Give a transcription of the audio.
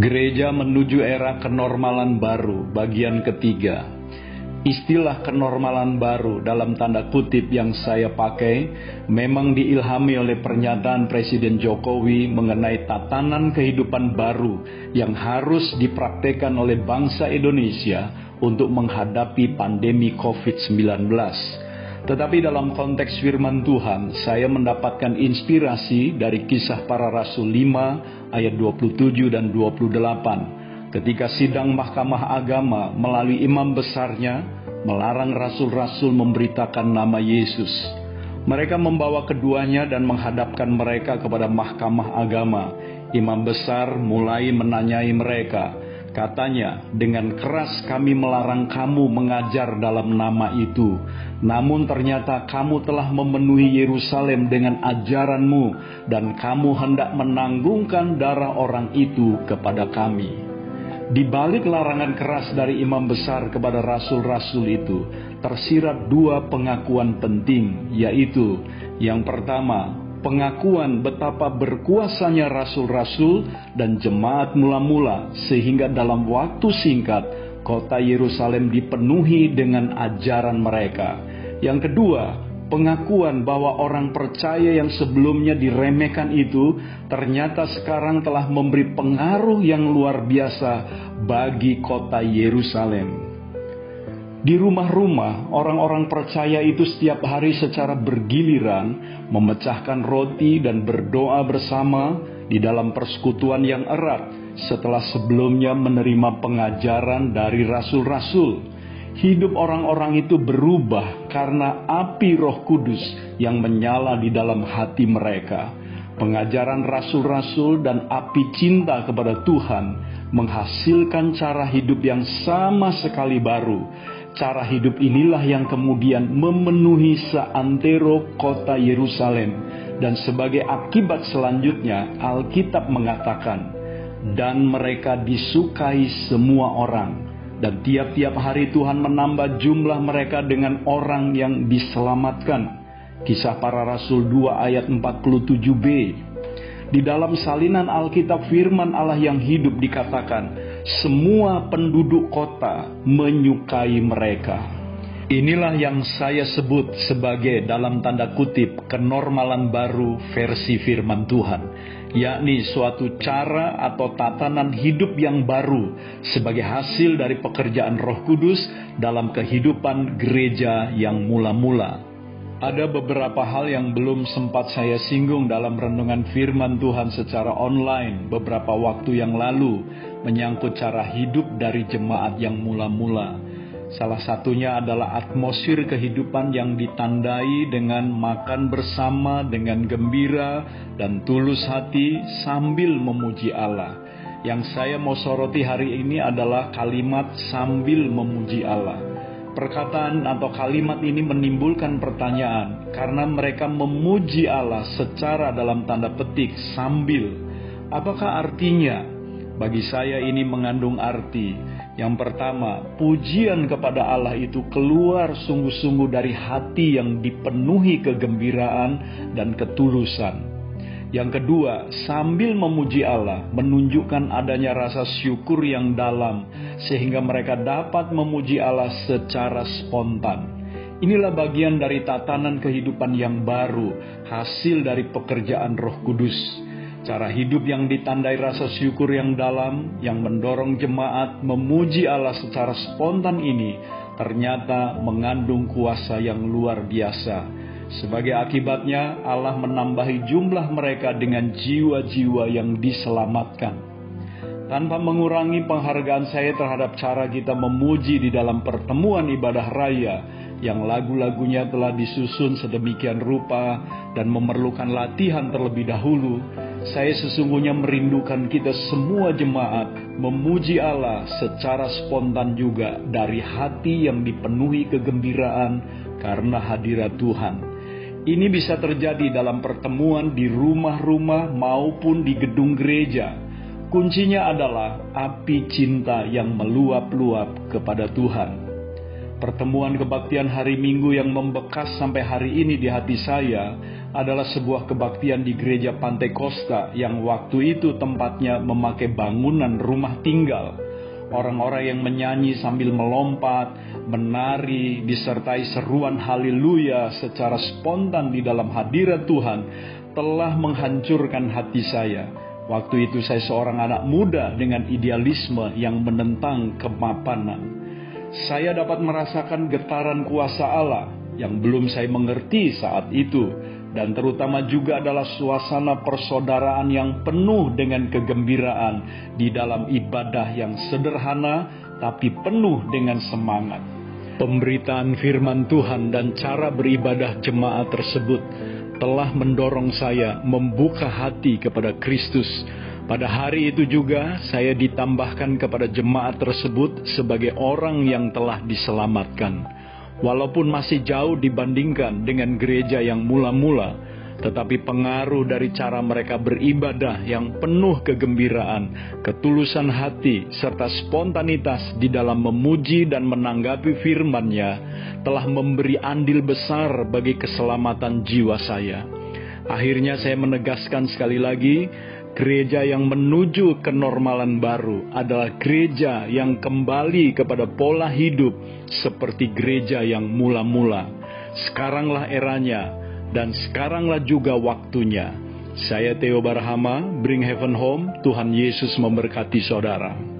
Gereja menuju era kenormalan baru, bagian ketiga. Istilah kenormalan baru dalam tanda kutip yang saya pakai memang diilhami oleh pernyataan Presiden Jokowi mengenai tatanan kehidupan baru yang harus dipraktekkan oleh bangsa Indonesia untuk menghadapi pandemi COVID-19. Tetapi dalam konteks firman Tuhan, saya mendapatkan inspirasi dari kisah para rasul 5 ayat 27 dan 28. Ketika sidang mahkamah agama melalui imam besarnya melarang rasul-rasul memberitakan nama Yesus. Mereka membawa keduanya dan menghadapkan mereka kepada mahkamah agama. Imam besar mulai menanyai mereka, Katanya, dengan keras kami melarang kamu mengajar dalam nama itu. Namun ternyata kamu telah memenuhi Yerusalem dengan ajaranmu dan kamu hendak menanggungkan darah orang itu kepada kami. Di balik larangan keras dari imam besar kepada rasul-rasul itu, tersirat dua pengakuan penting, yaitu yang pertama, pengakuan betapa berkuasanya rasul-rasul dan jemaat mula-mula sehingga dalam waktu singkat kota Yerusalem dipenuhi dengan ajaran mereka. Yang kedua, pengakuan bahwa orang percaya yang sebelumnya diremehkan itu ternyata sekarang telah memberi pengaruh yang luar biasa bagi kota Yerusalem. Di rumah-rumah, orang-orang percaya itu setiap hari secara bergiliran memecahkan roti dan berdoa bersama di dalam persekutuan yang erat setelah sebelumnya menerima pengajaran dari rasul-rasul. Hidup orang-orang itu berubah karena api Roh Kudus yang menyala di dalam hati mereka. Pengajaran rasul-rasul dan api cinta kepada Tuhan menghasilkan cara hidup yang sama sekali baru Cara hidup inilah yang kemudian memenuhi seantero kota Yerusalem. Dan sebagai akibat selanjutnya, Alkitab mengatakan, dan mereka disukai semua orang. Dan tiap-tiap hari Tuhan menambah jumlah mereka dengan orang yang diselamatkan. Kisah para Rasul 2 ayat 47b. Di dalam salinan Alkitab firman Allah yang hidup dikatakan, semua penduduk kota menyukai mereka. Inilah yang saya sebut sebagai dalam tanda kutip kenormalan baru versi firman Tuhan, yakni suatu cara atau tatanan hidup yang baru sebagai hasil dari pekerjaan Roh Kudus dalam kehidupan gereja yang mula-mula. Ada beberapa hal yang belum sempat saya singgung dalam renungan firman Tuhan secara online beberapa waktu yang lalu menyangkut cara hidup dari jemaat yang mula-mula. Salah satunya adalah atmosfer kehidupan yang ditandai dengan makan bersama dengan gembira dan tulus hati sambil memuji Allah. Yang saya mau soroti hari ini adalah kalimat sambil memuji Allah. Perkataan atau kalimat ini menimbulkan pertanyaan karena mereka memuji Allah secara dalam tanda petik sambil. Apakah artinya? Bagi saya ini mengandung arti. Yang pertama, pujian kepada Allah itu keluar sungguh-sungguh dari hati yang dipenuhi kegembiraan dan ketulusan. Yang kedua, sambil memuji Allah, menunjukkan adanya rasa syukur yang dalam, sehingga mereka dapat memuji Allah secara spontan. Inilah bagian dari tatanan kehidupan yang baru, hasil dari pekerjaan Roh Kudus. Cara hidup yang ditandai rasa syukur yang dalam, yang mendorong jemaat memuji Allah secara spontan ini, ternyata mengandung kuasa yang luar biasa sebagai akibatnya, Allah menambahi jumlah mereka dengan jiwa-jiwa yang diselamatkan. Tanpa mengurangi penghargaan saya terhadap cara kita memuji di dalam pertemuan ibadah raya, yang lagu-lagunya telah disusun sedemikian rupa dan memerlukan latihan terlebih dahulu, saya sesungguhnya merindukan kita semua jemaat memuji Allah secara spontan juga dari hati yang dipenuhi kegembiraan karena hadirat Tuhan. Ini bisa terjadi dalam pertemuan di rumah-rumah maupun di gedung gereja. Kuncinya adalah api cinta yang meluap-luap kepada Tuhan. Pertemuan kebaktian hari Minggu yang membekas sampai hari ini di hati saya adalah sebuah kebaktian di gereja Pantai Costa yang waktu itu tempatnya memakai bangunan rumah tinggal. Orang-orang yang menyanyi sambil melompat, menari, disertai seruan haleluya secara spontan di dalam hadirat Tuhan telah menghancurkan hati saya. Waktu itu saya seorang anak muda dengan idealisme yang menentang kemapanan saya dapat merasakan getaran kuasa Allah yang belum saya mengerti saat itu, dan terutama juga adalah suasana persaudaraan yang penuh dengan kegembiraan di dalam ibadah yang sederhana tapi penuh dengan semangat. Pemberitaan firman Tuhan dan cara beribadah jemaat tersebut telah mendorong saya membuka hati kepada Kristus pada hari itu juga saya ditambahkan kepada jemaat tersebut sebagai orang yang telah diselamatkan. Walaupun masih jauh dibandingkan dengan gereja yang mula-mula, tetapi pengaruh dari cara mereka beribadah yang penuh kegembiraan, ketulusan hati, serta spontanitas di dalam memuji dan menanggapi firman-Nya telah memberi andil besar bagi keselamatan jiwa saya. Akhirnya saya menegaskan sekali lagi Gereja yang menuju kenormalan baru adalah gereja yang kembali kepada pola hidup seperti gereja yang mula-mula. Sekaranglah eranya dan sekaranglah juga waktunya. Saya Theo Barahama, Bring Heaven Home, Tuhan Yesus memberkati saudara.